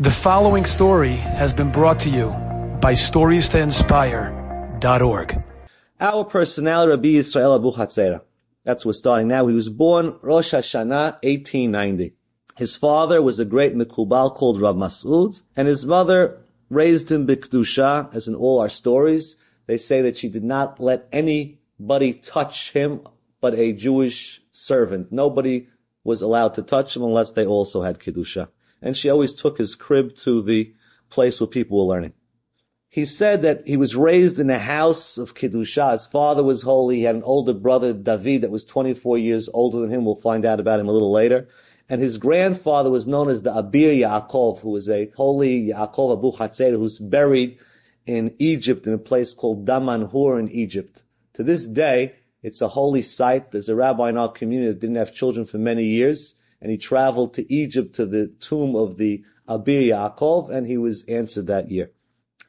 The following story has been brought to you by StoriesToInspire.org. Our personality, Rabbi Yisrael Abu Hatzera. That's we're starting now. He was born Rosh Hashanah 1890. His father was a great Mikubal called Rav Mas'ud, and his mother raised him Bikdusha, as in all our stories. They say that she did not let anybody touch him but a Jewish servant. Nobody was allowed to touch him unless they also had Kiddusha and she always took his crib to the place where people were learning. He said that he was raised in a house of Kiddusha. His father was holy. He had an older brother, David, that was 24 years older than him. We'll find out about him a little later. And his grandfather was known as the Abir Yaakov, who was a holy Yaakov Abu Hatzer, who's buried in Egypt in a place called Damanhur in Egypt. To this day, it's a holy site. There's a rabbi in our community that didn't have children for many years and he traveled to Egypt to the tomb of the Abir Yaakov, and he was answered that year.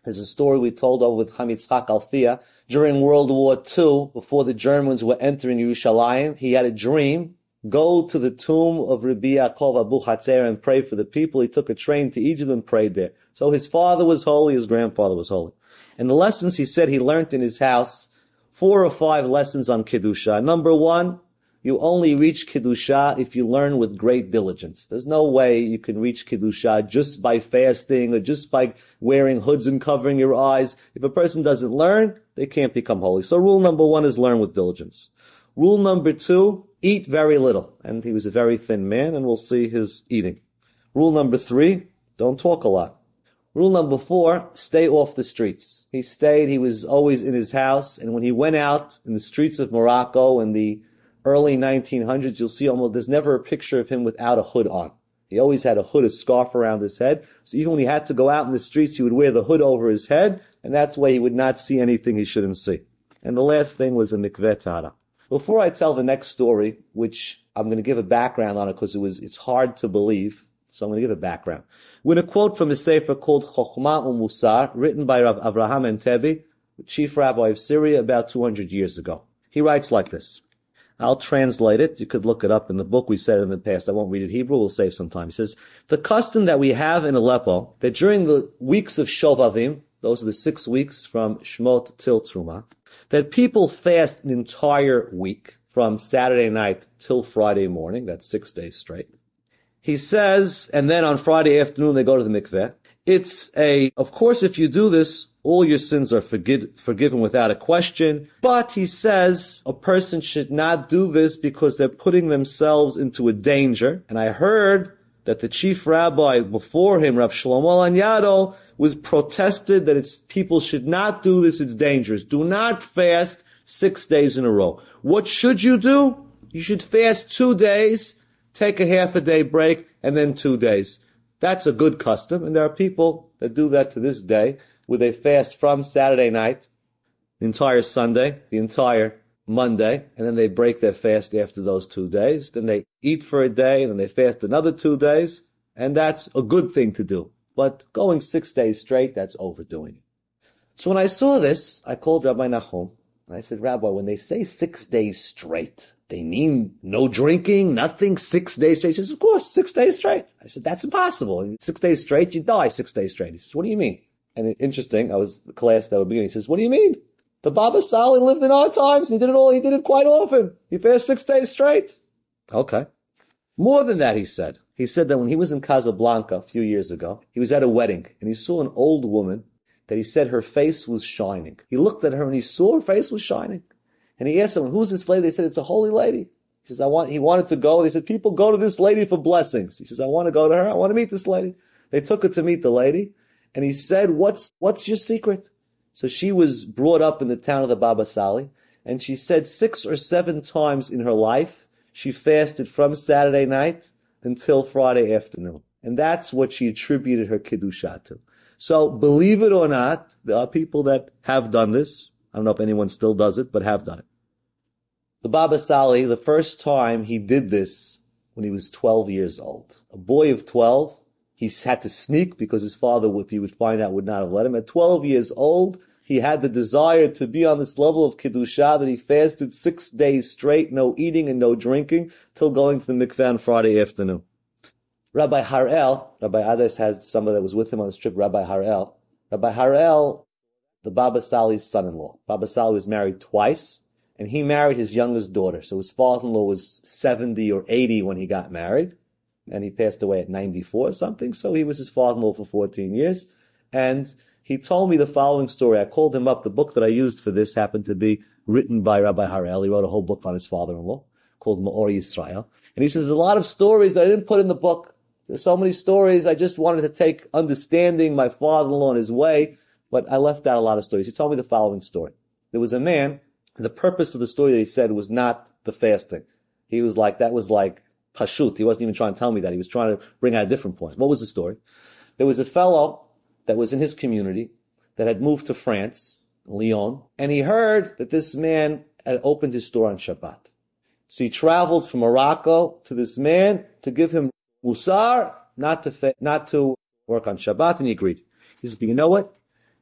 There's a story we told over with Chaim Yitzchak Alfia. During World War II, before the Germans were entering Yerushalayim, he had a dream. Go to the tomb of Rabbi Yaakov Abu Hatzer and pray for the people. He took a train to Egypt and prayed there. So his father was holy, his grandfather was holy. And the lessons he said he learned in his house, four or five lessons on Kedusha. Number one, you only reach Kiddusha if you learn with great diligence. There's no way you can reach Kiddusha just by fasting or just by wearing hoods and covering your eyes. If a person doesn't learn, they can't become holy. So rule number one is learn with diligence. Rule number two, eat very little. And he was a very thin man and we'll see his eating. Rule number three, don't talk a lot. Rule number four, stay off the streets. He stayed, he was always in his house, and when he went out in the streets of Morocco and the early 1900s, you'll see almost, there's never a picture of him without a hood on. He always had a hood, a scarf around his head. So even when he had to go out in the streets, he would wear the hood over his head, and that's why he would not see anything he shouldn't see. And the last thing was a mikveh tara. Before I tell the next story, which I'm going to give a background on it because it was, it's hard to believe. So I'm going to give a background. With a quote from a sefer called Chokhmah Musar, written by Rav Avraham Entebbe, chief rabbi of Syria about 200 years ago. He writes like this. I'll translate it. You could look it up in the book. We said in the past. I won't read it Hebrew. We'll save some time. He says, the custom that we have in Aleppo, that during the weeks of Shovavim, those are the six weeks from Shmot till Truma, that people fast an entire week from Saturday night till Friday morning. That's six days straight. He says, and then on Friday afternoon they go to the mikveh. It's a, of course, if you do this, all your sins are forgiven without a question. But he says a person should not do this because they're putting themselves into a danger. And I heard that the chief rabbi before him, Rav Shlomo Lanyadol, was protested that it's people should not do this. It's dangerous. Do not fast six days in a row. What should you do? You should fast two days, take a half a day break, and then two days. That's a good custom, and there are people that do that to this day where they fast from Saturday night, the entire Sunday, the entire Monday, and then they break their fast after those two days. Then they eat for a day, and then they fast another two days, and that's a good thing to do. But going six days straight, that's overdoing it. So when I saw this, I called Rabbi Nachum, and I said, Rabbi, when they say six days straight, they mean no drinking, nothing, six days straight. He says, of course, six days straight. I said, that's impossible. Six days straight, you die six days straight. He says, what do you mean? And interesting, I was the class that would begin. He says, what do you mean? The Baba Sali lived in our times and he did it all, he did it quite often. He fasted six days straight. Okay. More than that, he said. He said that when he was in Casablanca a few years ago, he was at a wedding and he saw an old woman that he said her face was shining. He looked at her and he saw her face was shining. And he asked someone, who's this lady? They said, it's a holy lady. He says, I want, he wanted to go. They said, people go to this lady for blessings. He says, I want to go to her. I want to meet this lady. They took her to meet the lady. And he said, what's, what's your secret? So she was brought up in the town of the Baba Sali. And she said six or seven times in her life, she fasted from Saturday night until Friday afternoon. And that's what she attributed her Kiddusha to. So believe it or not, there are people that have done this. I don't know if anyone still does it, but have done it. The Baba Sali, the first time he did this when he was 12 years old. A boy of 12 he had to sneak because his father, if he would find out, would not have let him. At 12 years old, he had the desire to be on this level of Kiddusha that he fasted six days straight, no eating and no drinking, till going to the mikveh on Friday afternoon. Rabbi Harel, Rabbi Ades had somebody that was with him on this trip, Rabbi Harel. Rabbi Harel, the Baba Sali's son-in-law. Baba Sali was married twice, and he married his youngest daughter. So his father-in-law was 70 or 80 when he got married, and he passed away at 94 or something. So he was his father-in-law for 14 years. And he told me the following story. I called him up. The book that I used for this happened to be written by Rabbi Harel. He wrote a whole book on his father-in-law called Maor Yisrael. And he says, there's a lot of stories that I didn't put in the book. There's so many stories. I just wanted to take understanding my father-in-law and his way, but I left out a lot of stories. He told me the following story. There was a man, the purpose of the story that he said was not the fasting. He was like, that was like pashut. He wasn't even trying to tell me that. He was trying to bring out a different point. What was the story? There was a fellow that was in his community that had moved to France, Lyon, and he heard that this man had opened his store on Shabbat. So he traveled from Morocco to this man to give him musar, not to not to work on Shabbat, and he agreed. He says, but you know what?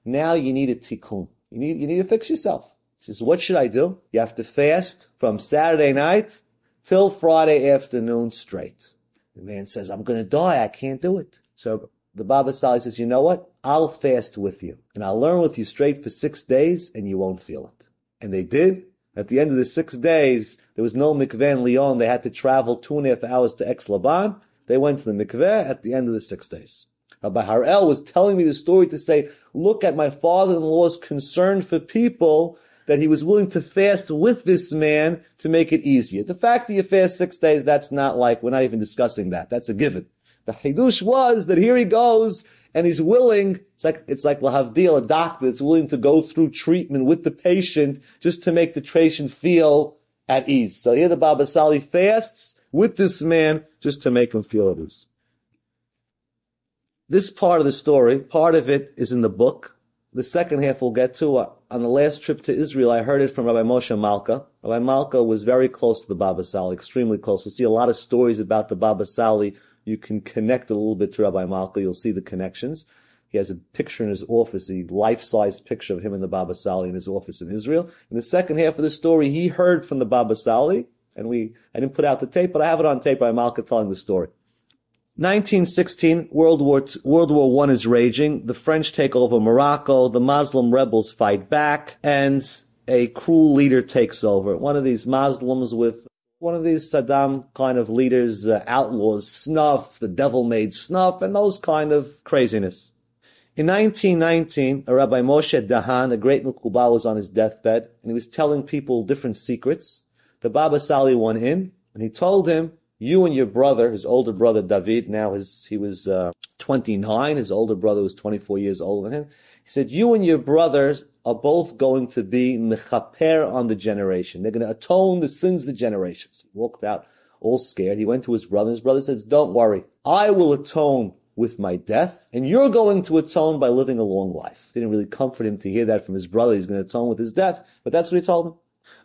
Now you need a tikkun. You need you need to fix yourself. He says, what should I do? You have to fast from Saturday night till Friday afternoon straight. The man says, I'm going to die. I can't do it. So the Baba Sali says, you know what? I'll fast with you and I'll learn with you straight for six days and you won't feel it. And they did. At the end of the six days, there was no mikveh in Lyon. They had to travel two and a half hours to Aix-les-Bains. They went to the mikveh at the end of the six days. Rabbi Harel was telling me the story to say, look at my father-in-law's concern for people that he was willing to fast with this man to make it easier. The fact that you fast six days, that's not like, we're not even discussing that. That's a given. The Hidush was that here he goes and he's willing, it's like, it's like Lahavdil, a doctor that's willing to go through treatment with the patient just to make the patient feel at ease. So here the Baba Sali fasts with this man just to make him feel at ease. This part of the story, part of it is in the book. The second half we'll get to. Uh, On the last trip to Israel, I heard it from Rabbi Moshe Malka. Rabbi Malka was very close to the Baba Sali, extremely close. We see a lot of stories about the Baba Sali you can connect a little bit to Rabbi Malka. You'll see the connections. He has a picture in his office, a life-size picture of him and the Baba Sali in his office in Israel. In the second half of the story, he heard from the Baba Sali, and we, I didn't put out the tape, but I have it on tape by Malka telling the story. 1916, World War II, World War One is raging. The French take over Morocco. The Muslim rebels fight back, and a cruel leader takes over. One of these Muslims with one of these Saddam kind of leaders, uh, outlaws, snuff, the devil made snuff, and those kind of craziness. In 1919, a Rabbi Moshe Dahan, a great Mukubal, was on his deathbed, and he was telling people different secrets. The Baba Sali went in, and he told him, you and your brother, his older brother David, now his, he was uh, 29, his older brother was 24 years older than him. He said, you and your brothers are both going to be mechaper on the generation. They're going to atone the sins of the generations. He walked out all scared. He went to his brother. His brother says, don't worry. I will atone with my death, and you're going to atone by living a long life. Didn't really comfort him to hear that from his brother. He's going to atone with his death, but that's what he told him.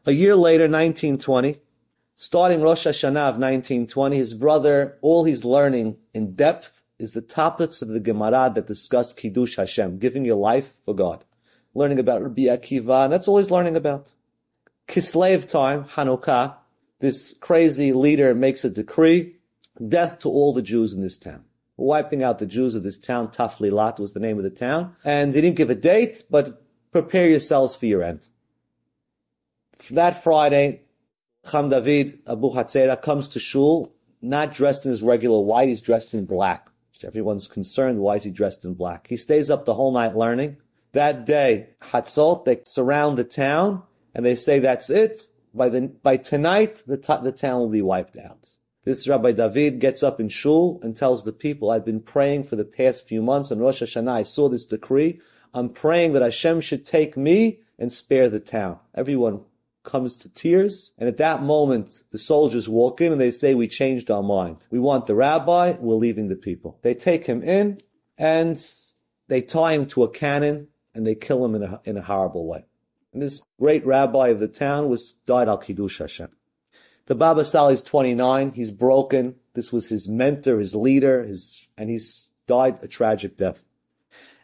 A year later, 1920, starting Rosh Hashanah of 1920, his brother, all he's learning in depth is the topics of the Gemara that discuss Kiddush Hashem, giving your life for God learning about Rabbi Akiva, and that's all he's learning about. Kislev time, Hanukkah, this crazy leader makes a decree, death to all the Jews in this town. Wiping out the Jews of this town, Taflilat was the name of the town, and he didn't give a date, but prepare yourselves for your end. That Friday, Cham David Abu Hatzera comes to shul, not dressed in his regular white, he's dressed in black. Everyone's concerned, why is he dressed in black? He stays up the whole night learning. That day, Hatzot, they surround the town and they say that's it. By the, by tonight, the, the town will be wiped out. This Rabbi David gets up in shul and tells the people, I've been praying for the past few months on Rosh Hashanah. I saw this decree. I'm praying that Hashem should take me and spare the town. Everyone comes to tears. And at that moment, the soldiers walk in and they say, we changed our mind. We want the rabbi. We're leaving the people. They take him in and they tie him to a cannon and they kill him in a, in a horrible way. And this great rabbi of the town was died al Kiddush Hashem. The Baba Sali is 29. He's broken. This was his mentor, his leader, his, and he's died a tragic death.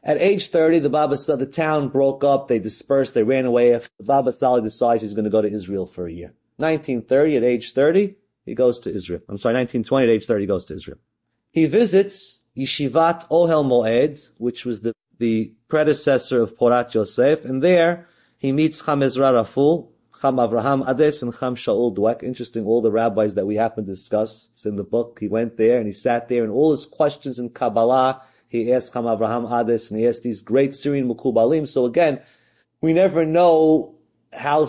At age 30, the Baba the town broke up. They dispersed. They ran away. The Baba Sali decides he's going to go to Israel for a year. 1930, at age 30, he goes to Israel. I'm sorry, 1920, at age 30, he goes to Israel. He visits Yeshivat Ohel Moed, which was the, the predecessor of Porat Yosef, and there he meets Cham Ezra Raful, Cham Avraham Ades, and Cham Shaul Dweck. Interesting, all the rabbis that we happen to discuss. It's in the book. He went there and he sat there, and all his questions in Kabbalah, he asked Cham Avraham Ades, and he asked these great Syrian Mukubalim. So again, we never know how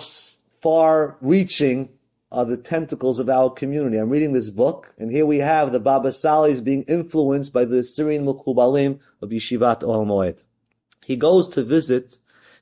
far reaching are the tentacles of our community. I'm reading this book, and here we have the Baba Salis being influenced by the Syrian Mukubalim of Yeshivat Ohel Moed. He goes to visit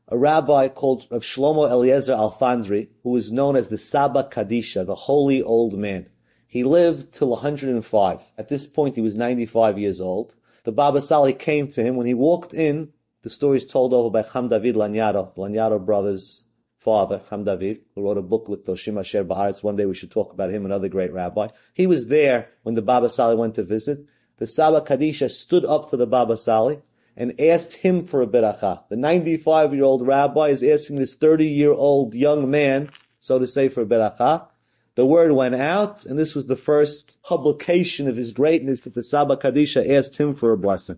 a rabbi called of Shlomo Eliezer Alfandri, who is known as the Saba Kadisha, the holy old man. He lived till 105. At this point, he was 95 years old. The Baba Sali came to him when he walked in. The story is told over by Cham David Laniado, Laniado brothers' father, Cham David, who wrote a book, Liktoshim Asher Ba'aretz. One day we should talk about him, another great rabbi. He was there when the Baba Sali went to visit. The Saba Kadisha stood up for the Baba Sali and asked him for a beracha. The 95 year old rabbi is asking this 30 year old young man, so to say, for a beracha. The word went out, and this was the first publication of his greatness that the Saba Kadisha asked him for a blessing.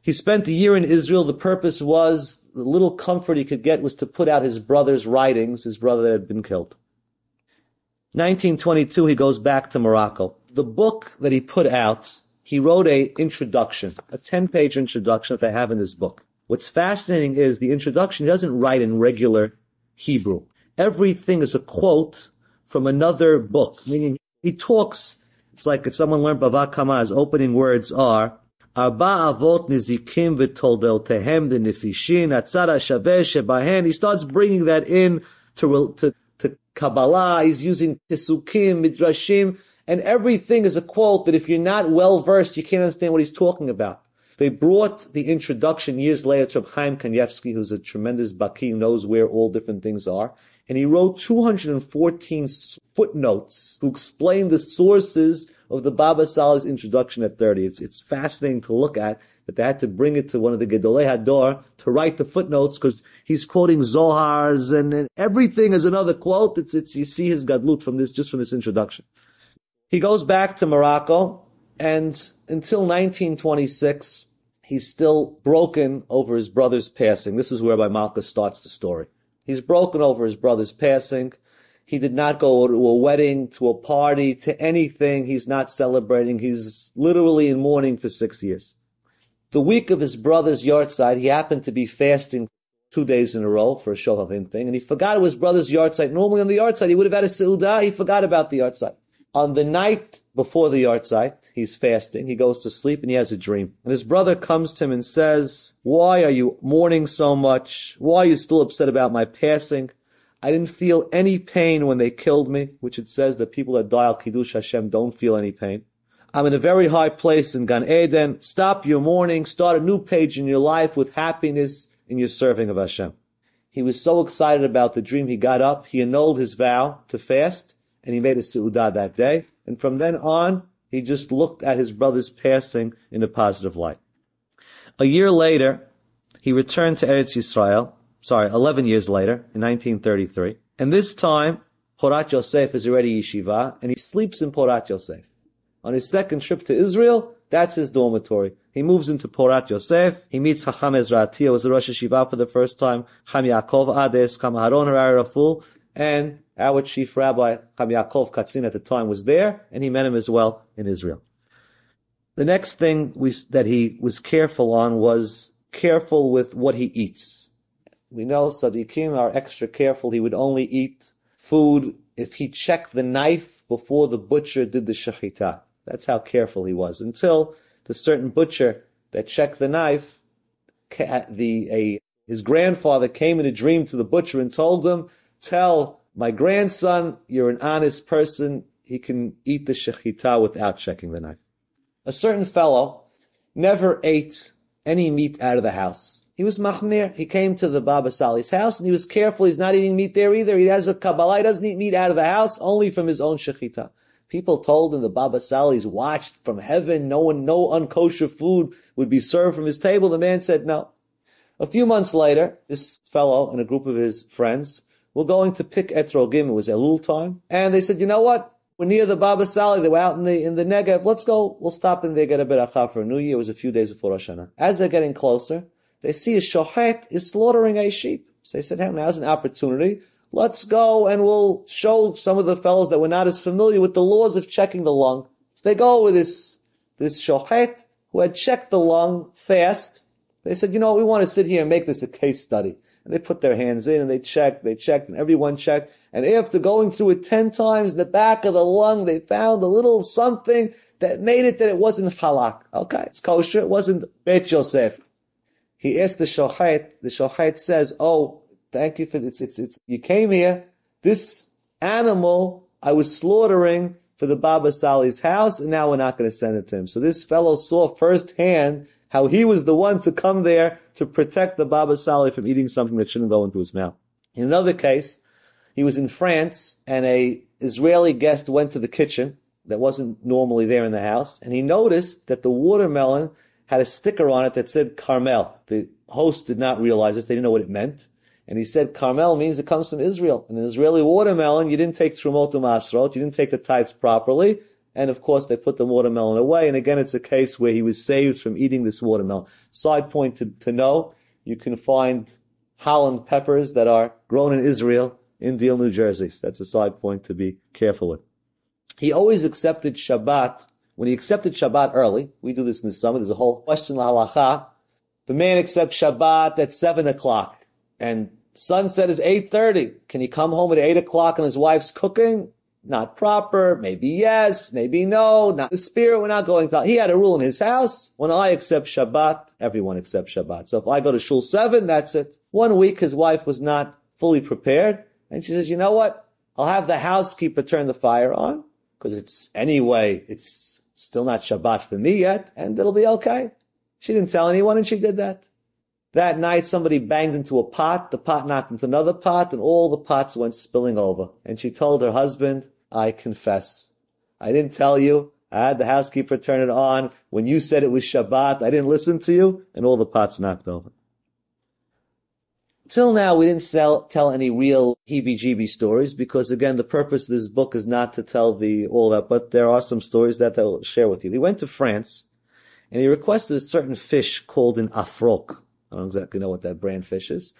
He spent a year in Israel. The purpose was, the little comfort he could get was to put out his brother's writings, his brother that had been killed. 1922, he goes back to Morocco. The book that he put out he wrote a introduction, a 10 page introduction that I have in this book. What's fascinating is the introduction, he doesn't write in regular Hebrew. Everything is a quote from another book, meaning he talks, it's like if someone learned Bava Kama, his opening words are, Arba avot nizikim V'Toldel Tehem v'toldeltehem nifishin atzara shaveh shebahen. He starts bringing that in to, to, to Kabbalah. He's using Pesukim, Midrashim, and everything is a quote that if you're not well versed, you can't understand what he's talking about. They brought the introduction years later to Chaim Kanievsky, who's a tremendous baki, knows where all different things are. And he wrote 214 footnotes to explain the sources of the Baba Salih's introduction at 30. It's, it's fascinating to look at that they had to bring it to one of the Gedolei Hador to write the footnotes because he's quoting Zohars and, and everything is another quote. It's, it's, you see his Gadlut from this, just from this introduction. He goes back to Morocco, and until 1926, he's still broken over his brother's passing. This is where by Malka starts the story. He's broken over his brother's passing. He did not go to a wedding, to a party, to anything. He's not celebrating. He's literally in mourning for six years. The week of his brother's yahrzeit, he happened to be fasting two days in a row for a Shovavim thing, and he forgot it was brother's yahrzeit. Normally on the yahrzeit, he would have had a seudah. He forgot about the yahrzeit. On the night before the yahrzeit, he's fasting, he goes to sleep and he has a dream. And his brother comes to him and says, why are you mourning so much? Why are you still upset about my passing? I didn't feel any pain when they killed me, which it says that people that die al Kiddush Hashem don't feel any pain. I'm in a very high place in Gan Eden. Stop your mourning. Start a new page in your life with happiness in your serving of Hashem. He was so excited about the dream, he got up, he annulled his vow to fast, and he made a su'udah that day. And from then on, he just looked at his brother's passing in a positive light. A year later, he returned to Eretz Yisrael, sorry, 11 years later, in 1933. And this time, Porat Yosef is already yeshiva, and he sleeps in Porat Yosef. On his second trip to Israel, that's his dormitory. He moves into Porat Yosef. He meets Chacham Ezra Atiyah, was the Rosh Yeshiva for the first time. Cham Yaakov Ades, Cham Haron Harari Raful, and our chief rabbi, Chaim Yaakov Kassin at the time was there, and he met him as well in Israel. The next thing we, that he was careful on was careful with what he eats. We know Sadiqim are extra careful. He would only eat food if he checked the knife before the butcher did the shechita. That's how careful he was. Until the certain butcher that checked the knife, the, a, his grandfather came in a dream to the butcher and told him, tell my grandson, you're an honest person. He can eat the shechita without checking the knife. A certain fellow never ate any meat out of the house. He was mahmir. He came to the Baba Sali's house and he was careful. He's not eating meat there either. He has a Kabbalah. He doesn't eat meat out of the house, only from his own shechita. People told him the Baba Sali's watched from heaven. No one, no unkosher food would be served from his table. The man said no. A few months later, this fellow and a group of his friends were going to pick etrogim. It was Elul time. And they said, you know what? We're near the Baba Sali. They were out in the, in the Negev. Let's go. We'll stop in there, get a beracha for New Year. It was a few days before Rosh Hashanah. As they're getting closer, they see a shochet is slaughtering a sheep. So they said, hey, now's an opportunity. Let's go and we'll show some of the fellows that were not as familiar with the laws of checking the lung. So they go with this, this shochet who had checked the lung fast. They said, you know, we want to sit here and make this a case study. They put their hands in and they checked, they checked, and everyone checked. And after going through it ten times, in the back of the lung, they found a little something that made it that it wasn't halak. Okay, it's kosher. It wasn't Bet Yosef. He asked the shochet. The shochet says, "Oh, thank you for this. It's, it's, you came here. This animal I was slaughtering for the Baba Sali's house, and now we're not going to send it to him." So this fellow saw firsthand how he was the one to come there to protect the Baba Sali from eating something that shouldn't go into his mouth. In another case, he was in France and a Israeli guest went to the kitchen that wasn't normally there in the house and he noticed that the watermelon had a sticker on it that said Carmel. The host did not realize this. They didn't know what it meant. And he said, Carmel means it comes from Israel. And an Israeli watermelon, you didn't take Trumot Masrot, you didn't take the tithes properly. And of course, they put the watermelon away. And again, it's a case where he was saved from eating this watermelon. Side point to, to know, you can find Holland peppers that are grown in Israel in Deal, New Jersey. So that's a side point to be careful with. He always accepted Shabbat. When he accepted Shabbat early, we do this in the summer, there's a whole question halacha. The man accepts Shabbat at 7 o'clock and sunset is 8.30. Can he come home at 8 o'clock and his wife's cooking? Not proper, maybe yes, maybe no, not the spirit, we're not going to. He had a rule in his house. When I accept Shabbat, everyone accepts Shabbat. So if I go to Shul 7, that's it. One week his wife was not fully prepared, and she says, you know what? I'll have the housekeeper turn the fire on, because it's, anyway, it's still not Shabbat for me yet, and it'll be okay. She didn't tell anyone, and she did that. That night, somebody banged into a pot. The pot knocked into another pot, and all the pots went spilling over. And she told her husband, I confess. I didn't tell you. I had the housekeeper turn it on. When you said it was Shabbat, I didn't listen to you, and all the pots knocked over. Till now, we didn't sell, tell any real heebie-jeebie stories because, again, the purpose of this book is not to tell the all that, but there are some stories that I'll share with you. He went to France, and he requested a certain fish called an afrok. I don't exactly know what that brand fish is.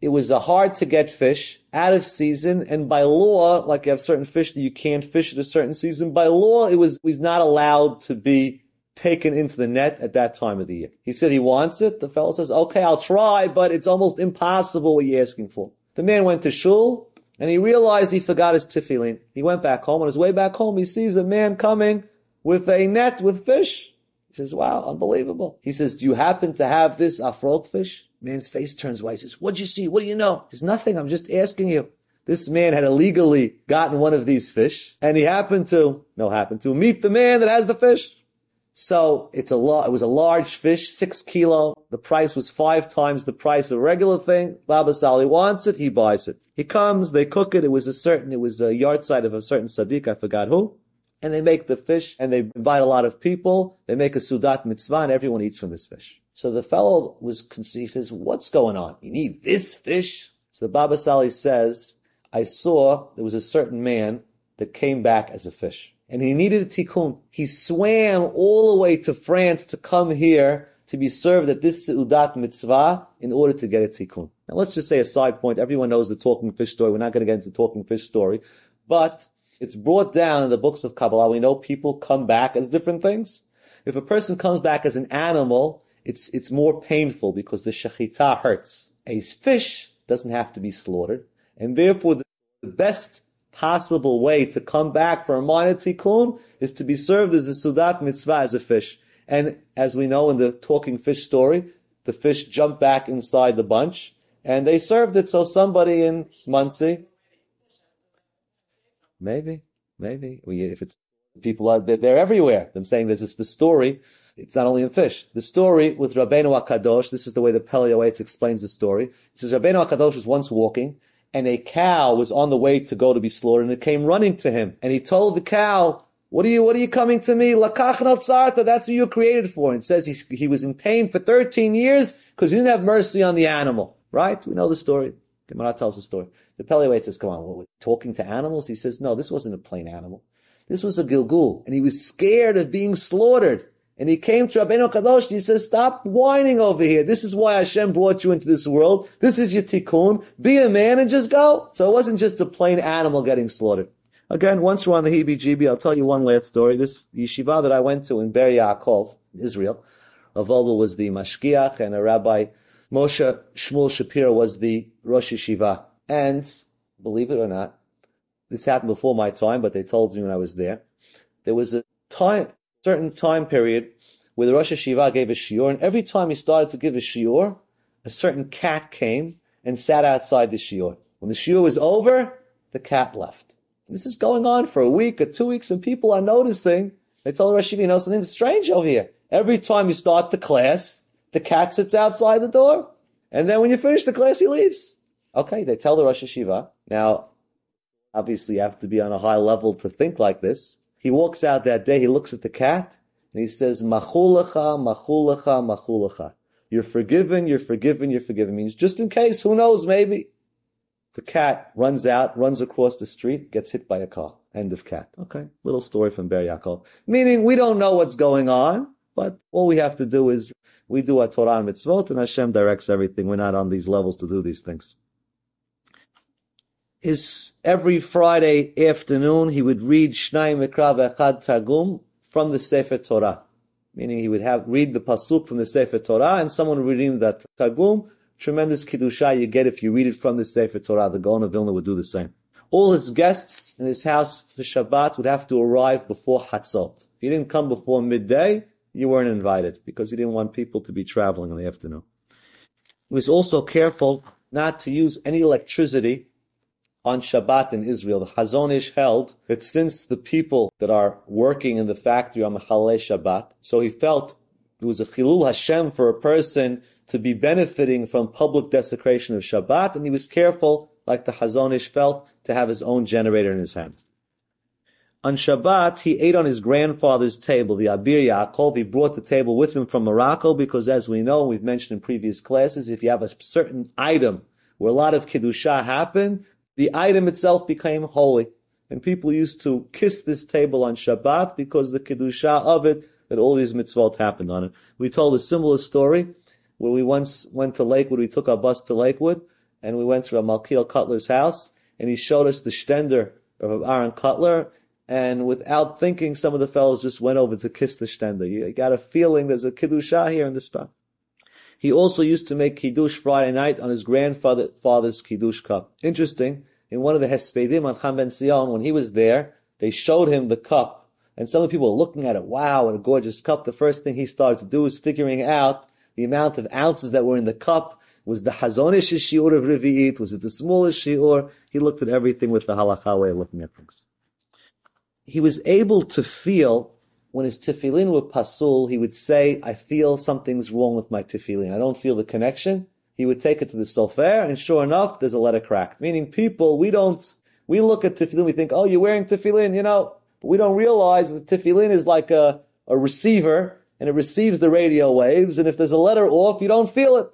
It was a hard to get fish, out of season, and by law, like you have certain fish that you can't fish at a certain season, by law, it was, was not allowed to be taken into the net at that time of the year. He said he wants it. The fellow says, okay, I'll try, but it's almost impossible what you're asking for. The man went to shul, and he realized he forgot his tefillin. He went back home. On his way back home, he sees a man coming with a net with fish. He says, wow, unbelievable. He says, do you happen to have this uh, afrok fish? Man's face turns white. He says, what'd you see? What do you know? There's nothing. I'm just asking you. This man had illegally gotten one of these fish and he happened to, no, happened to meet the man that has the fish. So it's a lot, it was a large fish, six kilo. The price was five times the price of a regular thing. Baba Sali wants it. He buys it. He comes, they cook it. It was a certain, it was a yahrzeit of a certain Sadiq. I forgot who and they make the fish and they invite a lot of people. They make a sudat mitzvah and everyone eats from this fish. So the fellow was, he says, what's going on? You need this fish? So the Baba Sali says, I saw there was a certain man that came back as a fish and he needed a tikkun. He swam all the way to France to come here to be served at this Seudat mitzvah in order to get a tikkun. Now let's just say a side point. Everyone knows the talking fish story. We're not going to get into the talking fish story, but it's brought down in the books of Kabbalah. We know people come back as different things. If a person comes back as an animal, it's, it's more painful because the shechita hurts. A fish doesn't have to be slaughtered. And therefore, the best possible way to come back for a minor tikkun is to be served as a sudat mitzvah as a fish. And as we know in the talking fish story, the fish jumped back inside the bunch and they served it so somebody in Monsey Maybe, maybe. if it's people are, they're, they're everywhere. I'm saying this is the story. It's not only in fish. The story with Rabbeinu Akadosh, this is the way the Pele Yoetz explains the story. It says Rabbeinu Akadosh was once walking and a cow was on the way to go to be slaughtered and it came running to him. And he told the cow, what are you, what are you coming to me? Lakach tzarta, that's what you were created for. And says he, he was in pain for 13 years because he didn't have mercy on the animal. Right? We know the story. Gemara tells the story. The Pele says, come on, what, talking to animals? He says, no, this wasn't a plain animal. This was a Gilgul, and he was scared of being slaughtered. And he came to Rabbeinu Kadosh and he says, stop whining over here. This is why Hashem brought you into this world. This is your tikkun. Be a man and just go. So it wasn't just a plain animal getting slaughtered. Again, once we're on the heebie-jeebie, I'll tell you one last story. This yeshiva that I went to in Ber Yaakov, Israel, Avolba was the mashgiach and a rabbi Moshe Shmuel Shapiro was the Rosh Yeshiva. And, believe it or not, this happened before my time, but they told me when I was there. There was a time, certain time period where the Rosh Hashiva gave a shiur, and every time he started to give a shiur, a certain cat came and sat outside the shiur. When the shiur was over, the cat left. This is going on for a week or two weeks, and people are noticing. They told the Rosh Hashiva, you know, something strange over here. Every time you start the class, the cat sits outside the door, and then when you finish the class, he leaves. Okay, they tell the Rosh Hashiva. Now, obviously you have to be on a high level to think like this. He walks out that day, he looks at the cat, and he says, Machulacha, Machulacha, Machulacha. You're forgiven, you're forgiven, you're forgiven. Means just in case, who knows, maybe. The cat runs out, runs across the street, gets hit by a car. End of cat. Okay. Little story from Ber Yaakov. Meaning we don't know what's going on, but all we have to do is we do our Torah and mitzvot and Hashem directs everything. We're not on these levels to do these things is every Friday afternoon he would read Shnai Mikra Echad Targum from the Sefer Torah. Meaning he would have read the pasuk from the Sefer Torah and someone would read that Targum. Tremendous Kiddusha you get if you read it from the Sefer Torah. The Gaon of Vilna would do the same. All his guests in his house for Shabbat would have to arrive before Hatzot. If you didn't come before midday, you weren't invited because he didn't want people to be traveling in the afternoon. He was also careful not to use any electricity on Shabbat in Israel, the Chazon Ish held that since the people that are working in the factory are Mechalei Shabbat, so he felt it was a Chilul Hashem for a person to be benefiting from public desecration of Shabbat, and he was careful, like the Chazon Ish felt, to have his own generator in his hand. On Shabbat, he ate on his grandfather's table, the Abir Yaakov. He brought the table with him from Morocco because, as we know, we've mentioned in previous classes, if you have a certain item where a lot of Kiddusha happen, the item itself became holy. And people used to kiss this table on Shabbat because the Kedusha of it, that all these mitzvot happened on it. We told a similar story where we once went to Lakewood, we took our bus to Lakewood, and we went to a Malkiel Kotler's house, and he showed us the stender of Aaron Cutler, and without thinking, some of the fellows just went over to kiss the stender. You got a feeling there's a Kedusha here in the spot. He also used to make Kiddush Friday night on his grandfather's Kiddush cup. Interesting in one of the Hespedim on Cham Ben Sion, when he was there, they showed him the cup. And some of the people were looking at it, wow, what a gorgeous cup. The first thing he started to do was figuring out the amount of ounces that were in the cup. Was the Chazon Ish shiur of Revi'it? Was it the smallest shiur? He looked at everything with the halakha way of looking at things. He was able to feel when his tefillin were pasul, he would say, I feel something's wrong with my tefillin. I don't feel the connection he would take it to the sofer, and sure enough, there's a letter cracked. Meaning people, we don't, we look at tefillin, we think, oh, you're wearing tefillin, you know, but we don't realize that tefillin is like a, a receiver, and it receives the radio waves, and if there's a letter off, you don't feel it.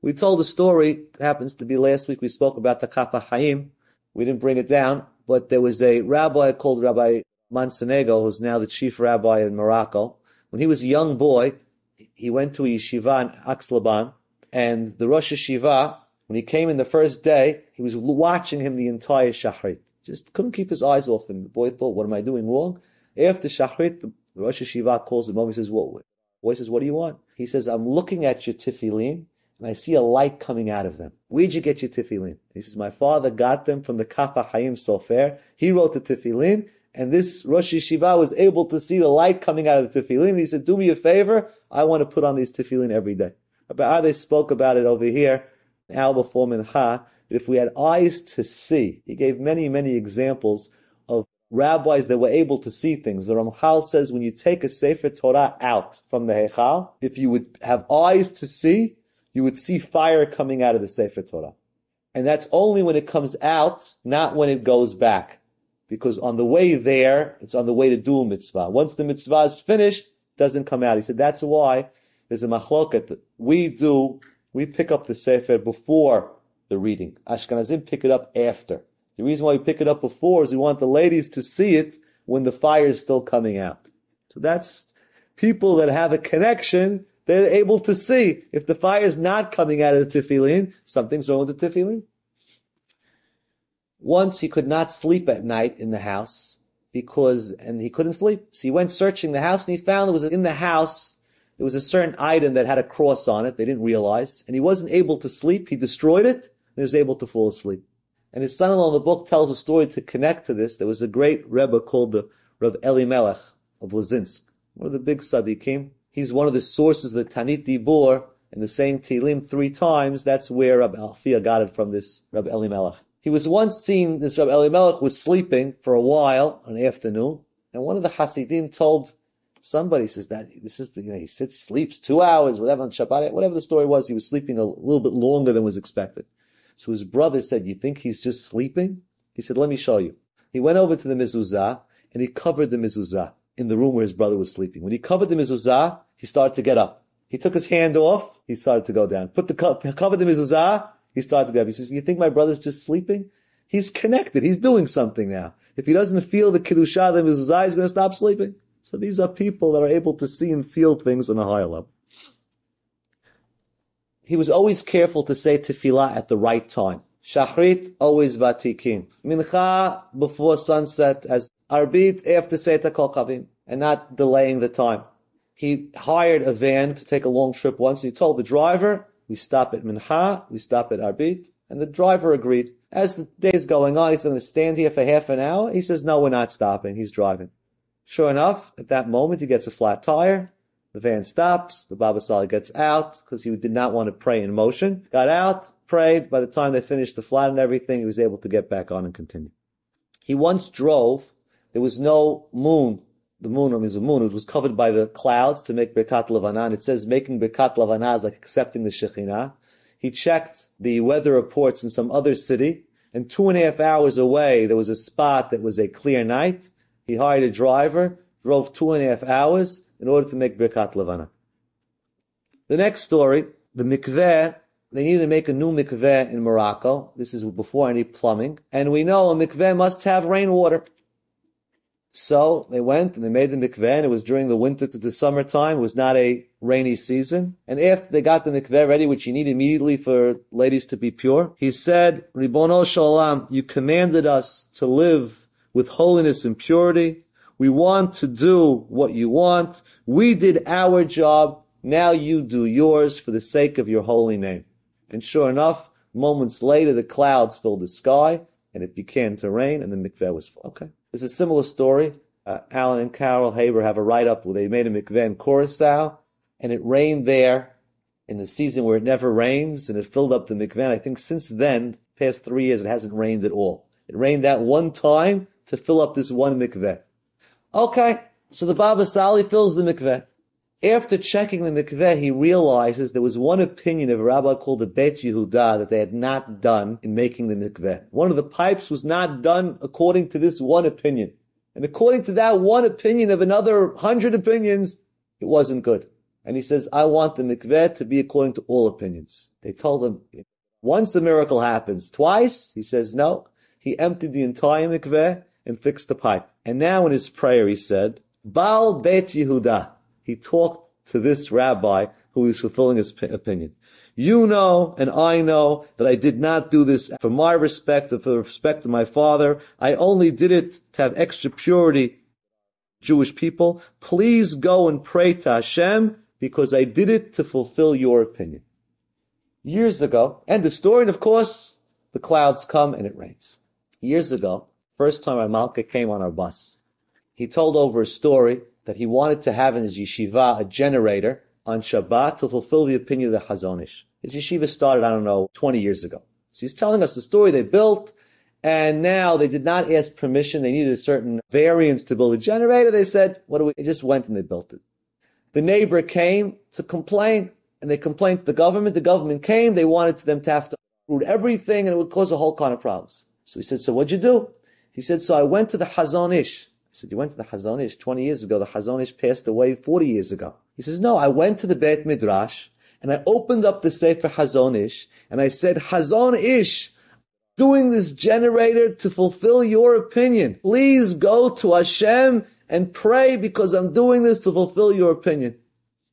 We told a story, it happens to be last week, we spoke about the Kaf HaChaim. We didn't bring it down, but there was a rabbi called Rabbi Monsonego, who's now the chief rabbi in Morocco. When he was a young boy, he went to a yeshiva in Aix-les-Bains, and the Rosh Hashiva, when he came in the first day, he was watching him the entire Shachrit. Just couldn't keep his eyes off him. The boy thought, what am I doing wrong? After Shachrit, the Rosh Hashiva calls him over. and says, what? The boy says, what do you want? He says, I'm looking at your tefillin and I see a light coming out of them. Where'd you get your tefillin? He says, my father got them from the Kaf HaChaim Sofer. He wrote the tefillin and this Rosh Hashiva was able to see the light coming out of the tefillin. He said, do me a favor. I want to put on these tefillin every day how they spoke about it over here, now before Mincha, that if we had eyes to see, he gave many, many examples of rabbis that were able to see things. The Ramchal says when you take a Sefer Torah out from the Hechal, if you would have eyes to see, you would see fire coming out of the Sefer Torah. And that's only when it comes out, not when it goes back. Because on the way there, it's on the way to do a mitzvah. Once the mitzvah is finished, it doesn't come out. He said that's why there's a machloket. We do, we pick up the Sefer before the reading. Ashkenazim pick it up after. The reason why we pick it up before is we want the ladies to see it when the fire is still coming out. So that's people that have a connection. They're able to see if the fire is not coming out of the tefillin, something's wrong with the tefillin. Once he could not sleep at night in the house because, and he couldn't sleep. So he went searching the house and he found there was in the house, there was a certain item that had a cross on it. They didn't realize and he wasn't able to sleep. He destroyed it and he was able to fall asleep. And his son-in-law in the book tells a story to connect to this. There was a great Rebbe called the Rav Elimelech of Lizensk, one of the big tzaddikim. He's one of the sources of the Tanit Dibur and the saying Tilim three times. That's where Rabbi Alfia got it from this Rabbi Elimelech. He was once seen, this Rabbi Elimelech was sleeping for a while, on an afternoon, and one of the Hasidim told somebody, says that this is the, you know, he sits, sleeps two hours, whatever on Shabbat, whatever the story was, he was sleeping a little bit longer than was expected. So his brother said, you think he's just sleeping? He said, let me show you. He went over to the mezuzah and he covered the mezuzah in the room where his brother was sleeping. When he covered the mezuzah, he started to get up. He took his hand off, he started to go down. Put the covered the mezuzah, he started to get up. He says, you think my brother's just sleeping? He's connected. He's doing something now. If he doesn't feel the kiddushah, his mezuzah, he's going to stop sleeping. So these are people that are able to see and feel things on a higher level. He was always careful to say tefillah at the right time. Shachrit, always vatikim. Mincha, before sunset, as arbit, after Seta Kol Kavim, and not delaying the time. He hired a van to take a long trip once. He told the driver, we stop at Mincha, we stop at Arbit, and the driver agreed. As the day is going on, he's going to stand here for half an hour. He says, no, we're not stopping. He's driving. Sure enough, at that moment, he gets a flat tire. The van stops. The Baba Sali gets out because he did not want to pray in motion. Got out, prayed. By the time they finished the flat and everything, he was able to get back on and continue. He once drove. There was no moon. The moon, or it was covered by the clouds to make Birkat Levana. It says making Birkat Levana is like accepting the Shekhinah. He checked the weather reports in some other city, and two and a half hours away, there was a spot that was a clear night. He hired a driver, drove two and a half hours in order to make Birkat Levana. The next story, the mikveh, they needed to make a new mikveh in Morocco. This is before any plumbing. And we know a mikveh must have rainwater. So they went and they made the mikveh, and it was during the winter to the summertime. It was not a rainy season. And after they got the mikveh ready, which you need immediately for ladies to be pure, he said, Ribono Shalom, you commanded us to live with holiness and purity. We want to do what you want. We did our job. Now you do yours for the sake of your holy name. And sure enough, moments later, the clouds filled the sky and it began to rain and the mikveh was full. Okay. There's a similar story. Uh, Alan and Carol Haber have a write-up where they made a mikveh in and it rained there in the season where it never rains, and it filled up the mikveh. I think since then, past three years, it hasn't rained at all. It rained that one time to fill up this one mikveh. Okay, so the Baba Sali fills the mikveh. After checking the mikveh, he realizes there was one opinion of a rabbi called the Bet Yehuda that they had not done in making the mikveh. One of the pipes was not done according to this one opinion. And according to that one opinion of another hundred opinions, it wasn't good. And he says, I want the mikveh to be according to all opinions. They told him, once a miracle happens, twice, he says, no. He emptied the entire mikveh and fixed the pipe. And now in his prayer he said, Baal Bet Yehuda he talked to this rabbi who was fulfilling his opinion. You know and I know that I did not do this for my respect or for the respect of my father. I only did it to have extra purity. Jewish people, please go and pray to Hashem because I did it to fulfill your opinion. Years ago, and the story, and of course, the clouds come and it rains. Years ago, first time our came on our bus, he told over a story that he wanted to have in his yeshiva a generator on Shabbat to fulfill the opinion of the Chazon Ish. His yeshiva started, I don't know, 20 years ago. So he's telling us the story they built, and now they did not ask permission. They needed a certain variance to build a generator. They said, what do we, they just went and they built it. The neighbor came to complain, and they complained to the government. The government came. They wanted them to have to root everything, and it would cause a whole kind of problems. So he said, so what'd you do? He said, so I went to the Chazon Ish said, you went to the Chazon Ish 20 years ago. The Chazon Ish passed away 40 years ago. He says, no, I went to the Beit Midrash and I opened up the Sefer Chazon Ish and I said, Chazon Ish, doing this generator to fulfill your opinion. Please go to Hashem and pray because I'm doing this to fulfill your opinion.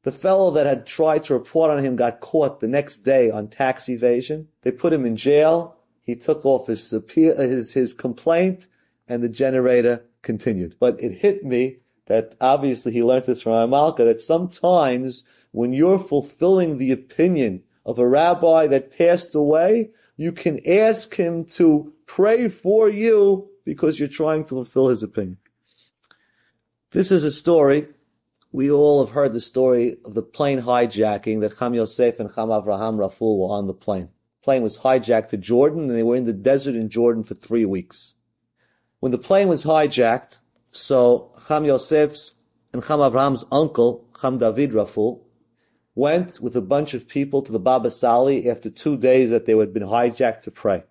The fellow that had tried to report on him got caught the next day on tax evasion. They put him in jail. He took off his his, his complaint and the generator continued. But it hit me that obviously he learned this from Amalka that sometimes when you're fulfilling the opinion of a rabbi that passed away, you can ask him to pray for you because you're trying to fulfill his opinion. This is a story. We all have heard the story of the plane hijacking that Cham Yosef and Cham Avraham Raful were on the plane. The plane was hijacked to Jordan and they were in the desert in Jordan for three weeks. When the plane was hijacked, so Cham Yosef's and Cham Avraham's uncle, Cham David Raful, went with a bunch of people to the Baba Sali after two days that they had been hijacked to pray.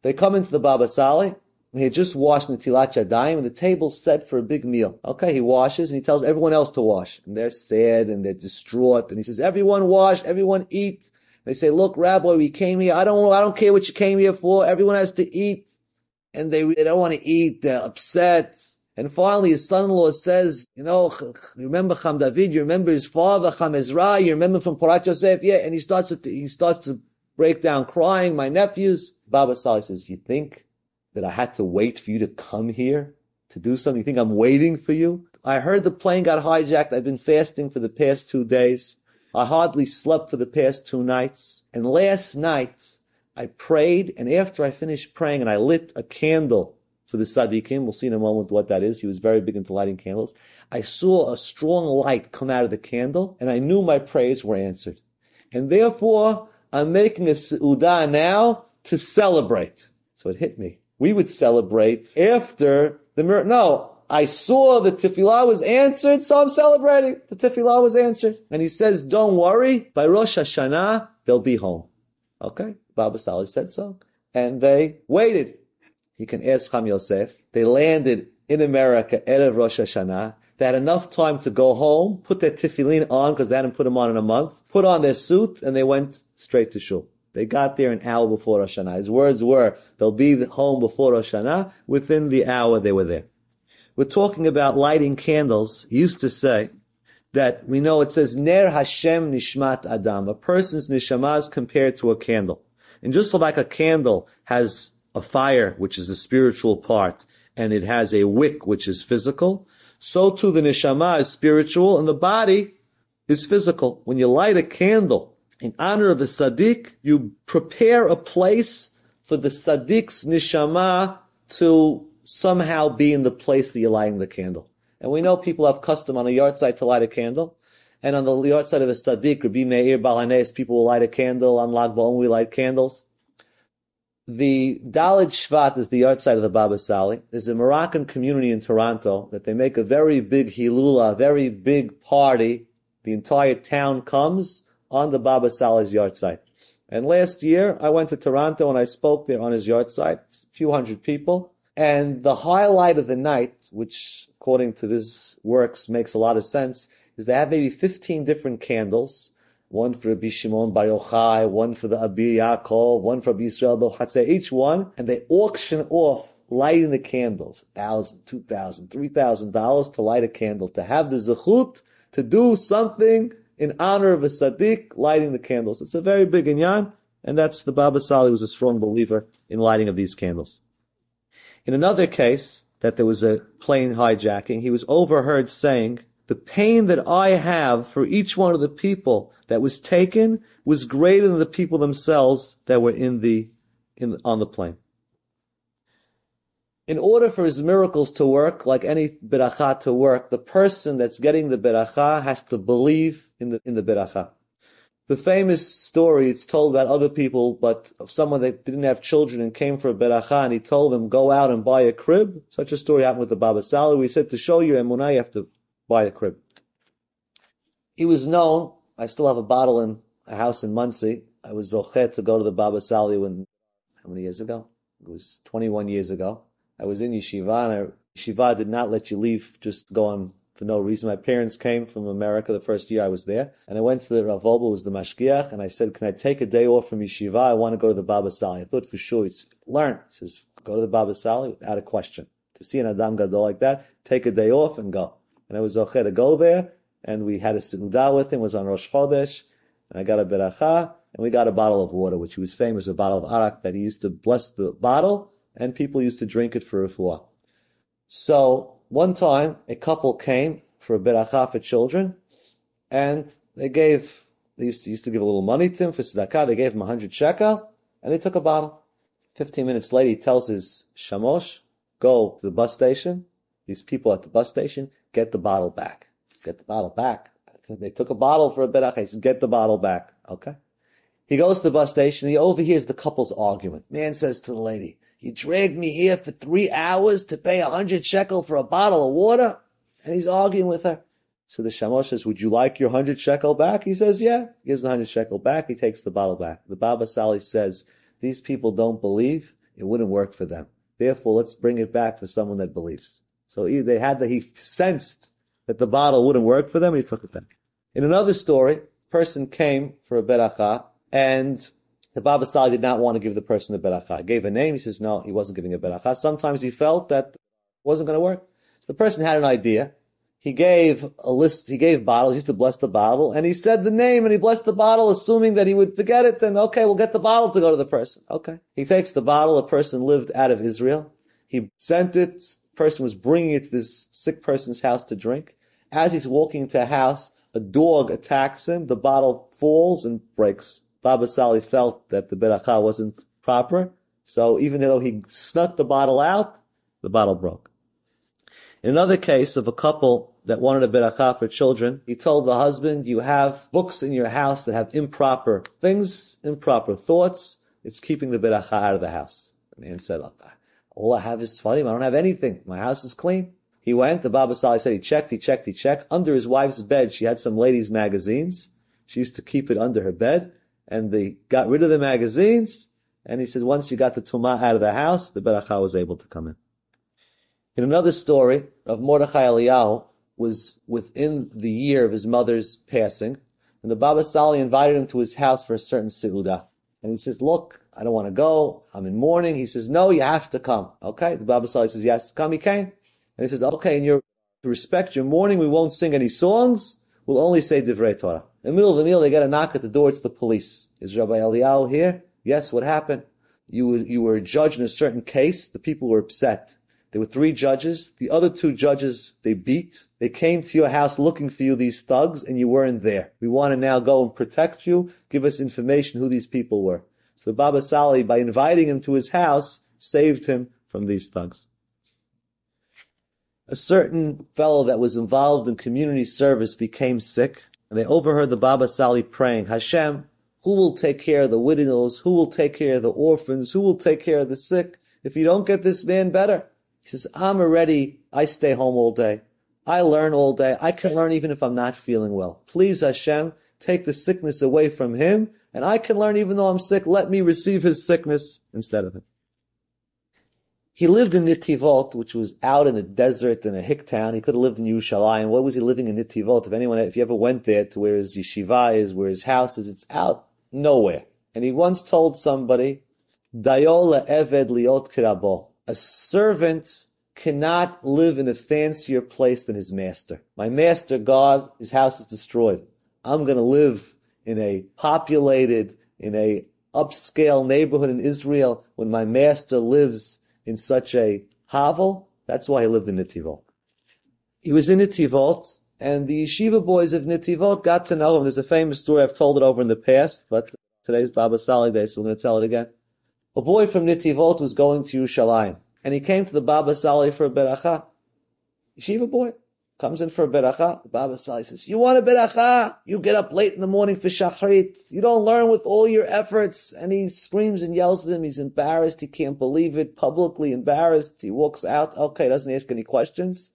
They come into the Baba Sali, and he had just washed Natilat Yadayim, and the table's set for a big meal. Okay, he washes, and he tells everyone else to wash. And they're sad, and they're distraught, and he says, everyone wash, everyone eat. They say, look, Rabbi, we came here, I don't, I don't care what you came here for, everyone has to eat. And they, they don't want to eat, they're upset. And finally, his son-in-law says, you know, remember Cham David, you remember his father, Cham Ezra, you remember from Porat Yosef, yeah, and he starts to, he starts to break down crying, my nephews. Baba Sali says, you think that I had to wait for you to come here to do something? You think I'm waiting for you? I heard the plane got hijacked. I've been fasting for the past two days. I hardly slept for the past two nights. And last night, I prayed, and after I finished praying and I lit a candle for the Sadiqim. We'll see in a moment what that is. He was very big into lighting candles. I saw a strong light come out of the candle and I knew my prayers were answered. And therefore, I'm making a Seudah now to celebrate. So it hit me. We would celebrate after the miracle. No, I saw the tefillah was answered, so I'm celebrating. The tefillah was answered. And he says, don't worry, by Rosh Hashanah, they'll be home. Okay? Baba Sali said so. And they waited. You can ask Cham Yosef. They landed in America Erev Rosh Hashanah. They had enough time to go home, put their tefillin on because they hadn't put them on in a month, put on their suit, and they went straight to shul. They got there an hour before Rosh Hashanah. His words were, they'll be home before Rosh Hashanah. Within the hour, they were there. We're talking about lighting candles. He used to say that we know it says, Ner Hashem Nishmat Adam. A person's neshama is compared to a candle. And just like a candle has a fire, which is the spiritual part, and it has a wick, which is physical, so too the neshama is spiritual and the body is physical. When you light a candle in honor of a tzaddik, you prepare a place for the tzaddik's neshama to somehow be in the place that you're lighting the candle. And we know people have custom on a yahrzeit to light a candle. And on the yahrzeit of a tzaddik, Rabbi Meir Baal HaNes, people will light a candle. On Lag BaOmer, we light candles. The Daled Shvat is the yahrzeit of the Baba Sali. There's a Moroccan community in Toronto that they make a very big hilula, a very big party. The entire town comes on the Baba Sali's yahrzeit. And last year, I went to Toronto and I spoke there on his yahrzeit, a few hundred people. And the highlight of the night, which according to this works makes a lot of sense, is they have maybe 15 different candles one for Rabbi Shimon Bar Yochai, one for the Abir Yaakov, one for Rabbi Yisrael Bochatzeh, each one, and they auction off lighting the candles, thousand, two thousand, three thousand dollars to light a candle, to have the zechut, to do something in honor of a tzaddik, lighting the candles. It's a very big inyan, and that's the Baba Sali was a strong believer in lighting of these candles. In another case, that there was a plane hijacking, he was overheard saying, the pain that I have for each one of the people that was taken was greater than the people themselves that were in the, in, on the plane. In order for his miracles to work, like any beracha to work, the person that's getting the beracha has to believe in the, in the beracha. The famous story, it's told about other people, but of someone that didn't have children and came for a beracha and he told them, go out and buy a crib. Such a story happened with the Baba Sali. We said to show you emunah, you have to buy a crib. He was known I still have a bottle in a house in Monsey. I was zochet to go to the Baba Sali when, how many years ago? It was 21 years ago. I was in yeshiva and I, yeshiva did not let you leave, just go on for no reason. My parents came from America the first year I was there, and I went to the Rav was the mashgiach, and I said, "Can I take a day off from yeshiva? I want to go to the Baba Sali." I thought for sure he'd learn. He says, "Go to the Baba Sali without a question." To see an Adam Gadol like that, take a day off and go. And I was okay to go there, and we had a seudah with him. It was on Rosh Chodesh, and I got a beracha, and we got a bottle of water, which he was famous, a bottle of arak that he used to bless the bottle, and people used to drink it for refuah. So one time, a couple came for a beracha for children, and they gave, they used to, used to give a little money to him for tzedakah, they gave him a hundred shekel, and they took a bottle. Fifteen minutes later, he tells his shamosh, go to the bus station, these people at the bus station, get the bottle back. Get the bottle back. They took a bottle for a he says, get the bottle back. Okay? He goes to the bus station, he overhears the couple's argument. Man says to the lady, you dragged me here for three hours to pay a hundred shekel for a bottle of water? And he's arguing with her. So the shamosh says, would you like your hundred shekel back? He says, yeah. He gives the hundred shekel back. He takes the bottle back. The Baba Sali says, these people don't believe. It wouldn't work for them. Therefore, let's bring it back for someone that believes. So he, they had that he sensed that the bottle wouldn't work for them. He took it back. In another story, person came for a beracha and the Baba Sali did not want to give the person a beracha. Gave a name. He says, no, he wasn't giving a beracha. Sometimes he felt that wasn't going to work. So the person had an idea. He gave a list, he gave bottles, he used to bless the bottle, and he said the name and he blessed the bottle, assuming that he would forget it, then okay, we'll get the bottle to go to the person. Okay. He takes the bottle, a person lived out of Israel. He sent it, person was bringing it to this sick person's house to drink. As he's walking into a house, a dog attacks him, the bottle falls and breaks. Baba Sali felt that the beracha wasn't proper, so even though he snuck the bottle out, the bottle broke. In another case of a couple that wanted a beracha for children, he told the husband, you have books in your house that have improper things, improper thoughts, it's keeping the beracha out of the house. The man said, look, all I have is sfarim, I don't have anything, my house is clean. He went, the Baba Sali said he checked, he checked, he checked. Under his wife's bed, she had some ladies' magazines. She used to keep it under her bed and they got rid of the magazines. And he says, once you got the tumah out of the house, the beracha was able to come in. In another story, of Mordechai Eliyahu was within the year of his mother's passing, and the Baba Sali invited him to his house for a certain seudah. And he says, look, I don't want to go. I'm in mourning. He says, no, you have to come. Okay. The Baba Sali says, to come. He came. And he says, okay, in your, to respect your mourning, we won't sing any songs. We'll only say Divrei Torah. In the middle of the meal, they get a knock at the door. It's the police. Is Rabbi Eliyahu here? Yes, what happened? You were, you were a judge in a certain case. The people were upset. There were three judges. The other two judges, they beat. They came to your house looking for you, these thugs, and you weren't there. We want to now go and protect you. Give us information who these people were. So Baba Sali, by inviting him to his house, saved him from these thugs a certain fellow that was involved in community service became sick, and they overheard the Baba Sali praying, Hashem, who will take care of the widows? Who will take care of the orphans? Who will take care of the sick? If you don't get this man better, he says, I'm already, I stay home all day. I learn all day. I can learn even if I'm not feeling well. Please, Hashem, take the sickness away from him, and I can learn even though I'm sick. Let me receive his sickness instead of him. He lived in Nitivot, which was out in the desert in a hick town. He could have lived in Yerushalayim. What was he living in Nitivot? If anyone, if you ever went there to where his yeshiva is, where his house is, it's out nowhere. And he once told somebody, Dayola eved liot kirabo. A servant cannot live in a fancier place than his master. My master, God, his house is destroyed. I'm going to live in a populated, in a upscale neighborhood in Israel when my master lives in such a hovel. That's why he lived in Nitivot. He was in Nitivot, and the yeshiva boys of Nitivot got to know him. There's a famous story, I've told it over in the past, but today's Baba Sali Day, so we're going to tell it again. A boy from Nitivot was going to Yerushalayim, and he came to the Baba Sali for a beracha. Yeshiva boy comes in for a beracha. The Baba Sali says, you want a beracha? You get up late in the morning for shachrit. You don't learn with all your efforts. And he screams and yells at him. He's embarrassed. He can't believe it. Publicly embarrassed. He walks out. Okay, doesn't ask any questions.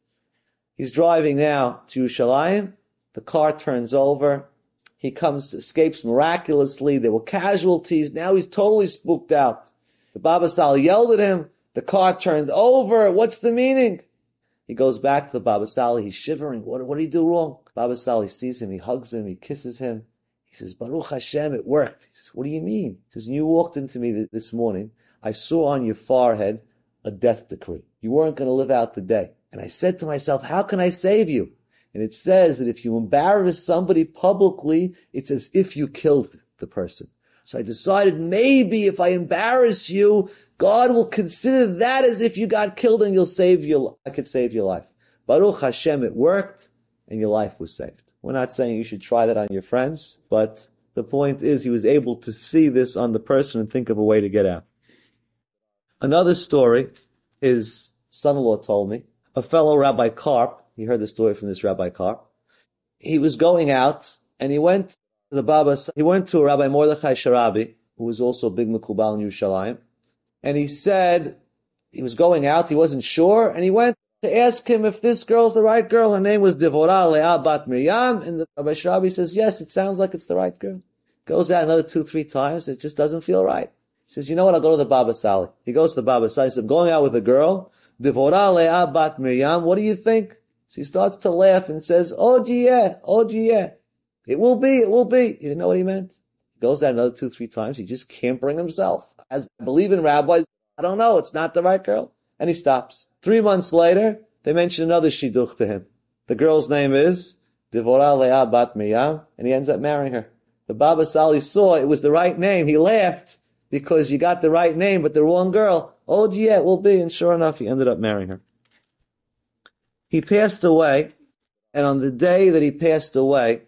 He's driving now to Yerushalayim. The car turns over. He comes, escapes miraculously. There were casualties. Now he's totally spooked out. The Baba Sali yelled at him. The car turned over. What's the meaning? He goes back to the Baba Sali. He's shivering. What, what did he do wrong? Baba Sali sees him. He hugs him. He kisses him. He says, Baruch Hashem, it worked. He says, what do you mean? He says, you walked into me this morning, I saw on your forehead a death decree. You weren't going to live out the day. And I said to myself, how can I save you? And it says that if you embarrass somebody publicly, it's as if you killed the person. So I decided maybe if I embarrass you, God will consider that as if you got killed and you'll save your, I could save your life. Baruch Hashem, it worked and your life was saved. We're not saying you should try that on your friends, but the point is he was able to see this on the person and think of a way to get out. Another story his son-in-law told me, a fellow Rabbi Karp, he heard the story from this Rabbi Karp, he was going out and he went the Baba, he went to Rabbi Mordechai Sharabi, who was also a big Mekubal in Yerushalayim, and he said he was going out, he wasn't sure, and he went to ask him if this girl's the right girl. Her name was Devorah Leah Bat Miriam, and the Rabbi Sharabi says, yes, it sounds like it's the right girl. Goes out another two, three times, it just doesn't feel right. He says, you know what, I'll go to the Baba Sali. He goes to the Baba Sali, he says, I'm going out with a girl, Devorah Leah Bat Miriam, what do you think? She starts to laugh and says, oh yeah, oh yeah. It will be, it will be. He didn't know what he meant. He goes out another two, three times, he just can't bring himself as I believe in rabbis, I don't know, it's not the right girl. And he stops. Three months later, they mention another shidduch to him. The girl's name is Devorah Leah Bat Miriam, and he ends up marrying her. The Baba Sali saw it was the right name. He laughed because you got the right name, but the wrong girl. Oh, yeah, it will be. And sure enough, he ended up marrying her. He passed away, and on the day that he passed away,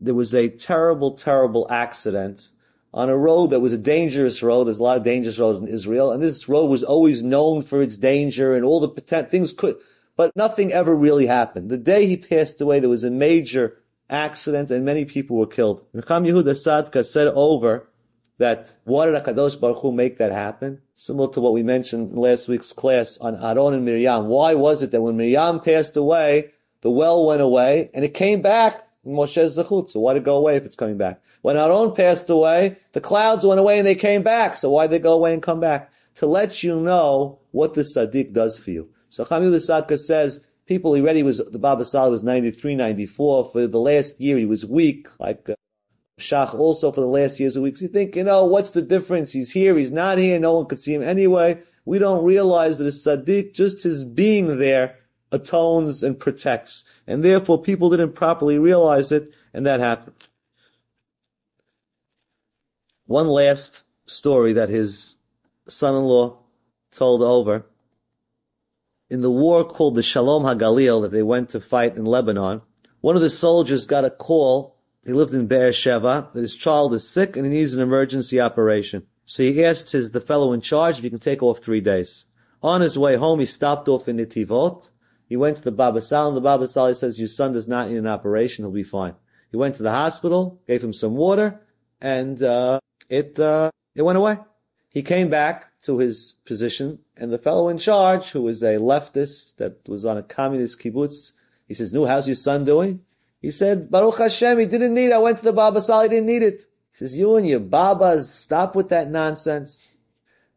there was a terrible, terrible accident on a road that was a dangerous road. There's a lot of dangerous roads in Israel, and this road was always known for its danger and all the potential things could, but nothing ever really happened. The day he passed away, there was a major accident and many people were killed. Necham Yehuda Sadka said over that why did Hakadosh Baruch Hu make that happen? Similar to what we mentioned in last week's class on Aaron and Miriam. Why was it that when Miriam passed away, the well went away and it came back Moshe's Zechut. So why did it go away if it's coming back? When Aaron passed away, the clouds went away and they came back. So why did they go away and come back? To let you know what the Sadiq does for you. So Chamil Sadka says, people, he already was, the Baba Sal was 93, 94. For the last year, he was weak, like uh, Shach also for the last years of weeks. You think, you know, what's the difference? He's here, he's not here, no one could see him anyway. We don't realize that a Sadiq, just his being there, atones and protects. And therefore people didn't properly realize it, and that happened. One last story that his son-in-law told over. In the war called the Shalom HaGalil that they went to fight in Lebanon, one of the soldiers got a call. He lived in Beersheba that his child is sick and he needs an emergency operation. So he asked his, the fellow in charge if he can take off three days. On his way home, he stopped off in Netivot. He went to the Baba Sal and the Baba Sal says, your son does not need an operation. He'll be fine. He went to the hospital, gave him some water, and, uh, it uh, it went away. He came back to his position, and the fellow in charge, who was a leftist that was on a communist kibbutz, he says, "No, how's your son doing?" He said, "Baruch Hashem, he didn't need. it. I went to the Baba Sal, he didn't need it." He says, "You and your Babas, stop with that nonsense."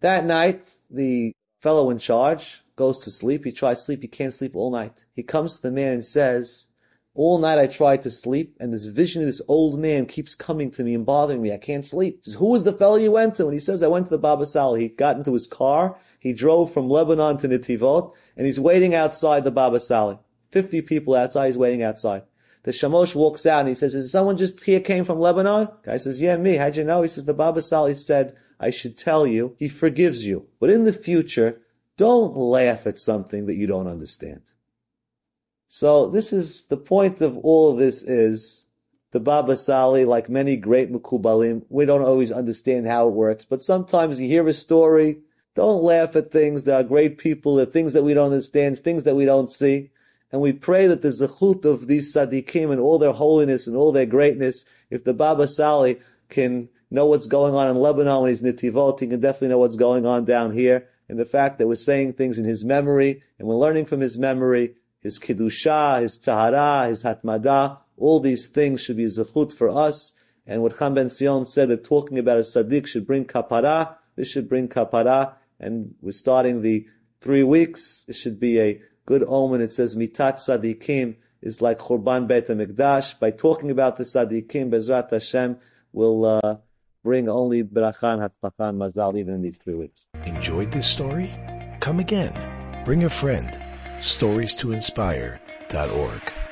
That night, the fellow in charge goes to sleep. He tries sleep. He can't sleep all night. He comes to the man and says, all night I tried to sleep, and this vision of this old man keeps coming to me and bothering me. I can't sleep. He says, Who was the fellow you went to? And he says, I went to the Baba Sal. He got into his car. He drove from Lebanon to Netivot, and he's waiting outside the Baba Sali. Fifty people outside. He's waiting outside. The Shamosh walks out and he says, Is someone just here came from Lebanon? Guy says, Yeah, me. How'd you know? He says, The Baba Sali said, I should tell you, he forgives you. But in the future, don't laugh at something that you don't understand. So this is the point of all of this is the Baba Sali, like many great Mukubalim, we don't always understand how it works, but sometimes you hear a story, don't laugh at things. There are great people, there are things that we don't understand, things that we don't see. And we pray that the zechut of these tzaddikim and all their holiness and all their greatness, if the Baba Sali can know what's going on in Lebanon when he's Netivot, he can definitely know what's going on down here. And the fact that we're saying things in his memory and we're learning from his memory, his Kiddusha, his Tahara, his Hatmada, all these things should be zechut for us. And what Cham Ben Sion said that talking about a Sadiq should bring kapara, this should bring kapara, and we're starting the three weeks. This should be a good omen. It says mitat sadikim is like Churban Beit HaMikdash. By talking about the Sadiqim, Bezrat Hashem will uh, bring only Berachan, Hatzlachan, Mazal even in these three weeks. Enjoyed this story? Come again. Bring a friend. Stories to inspire.org.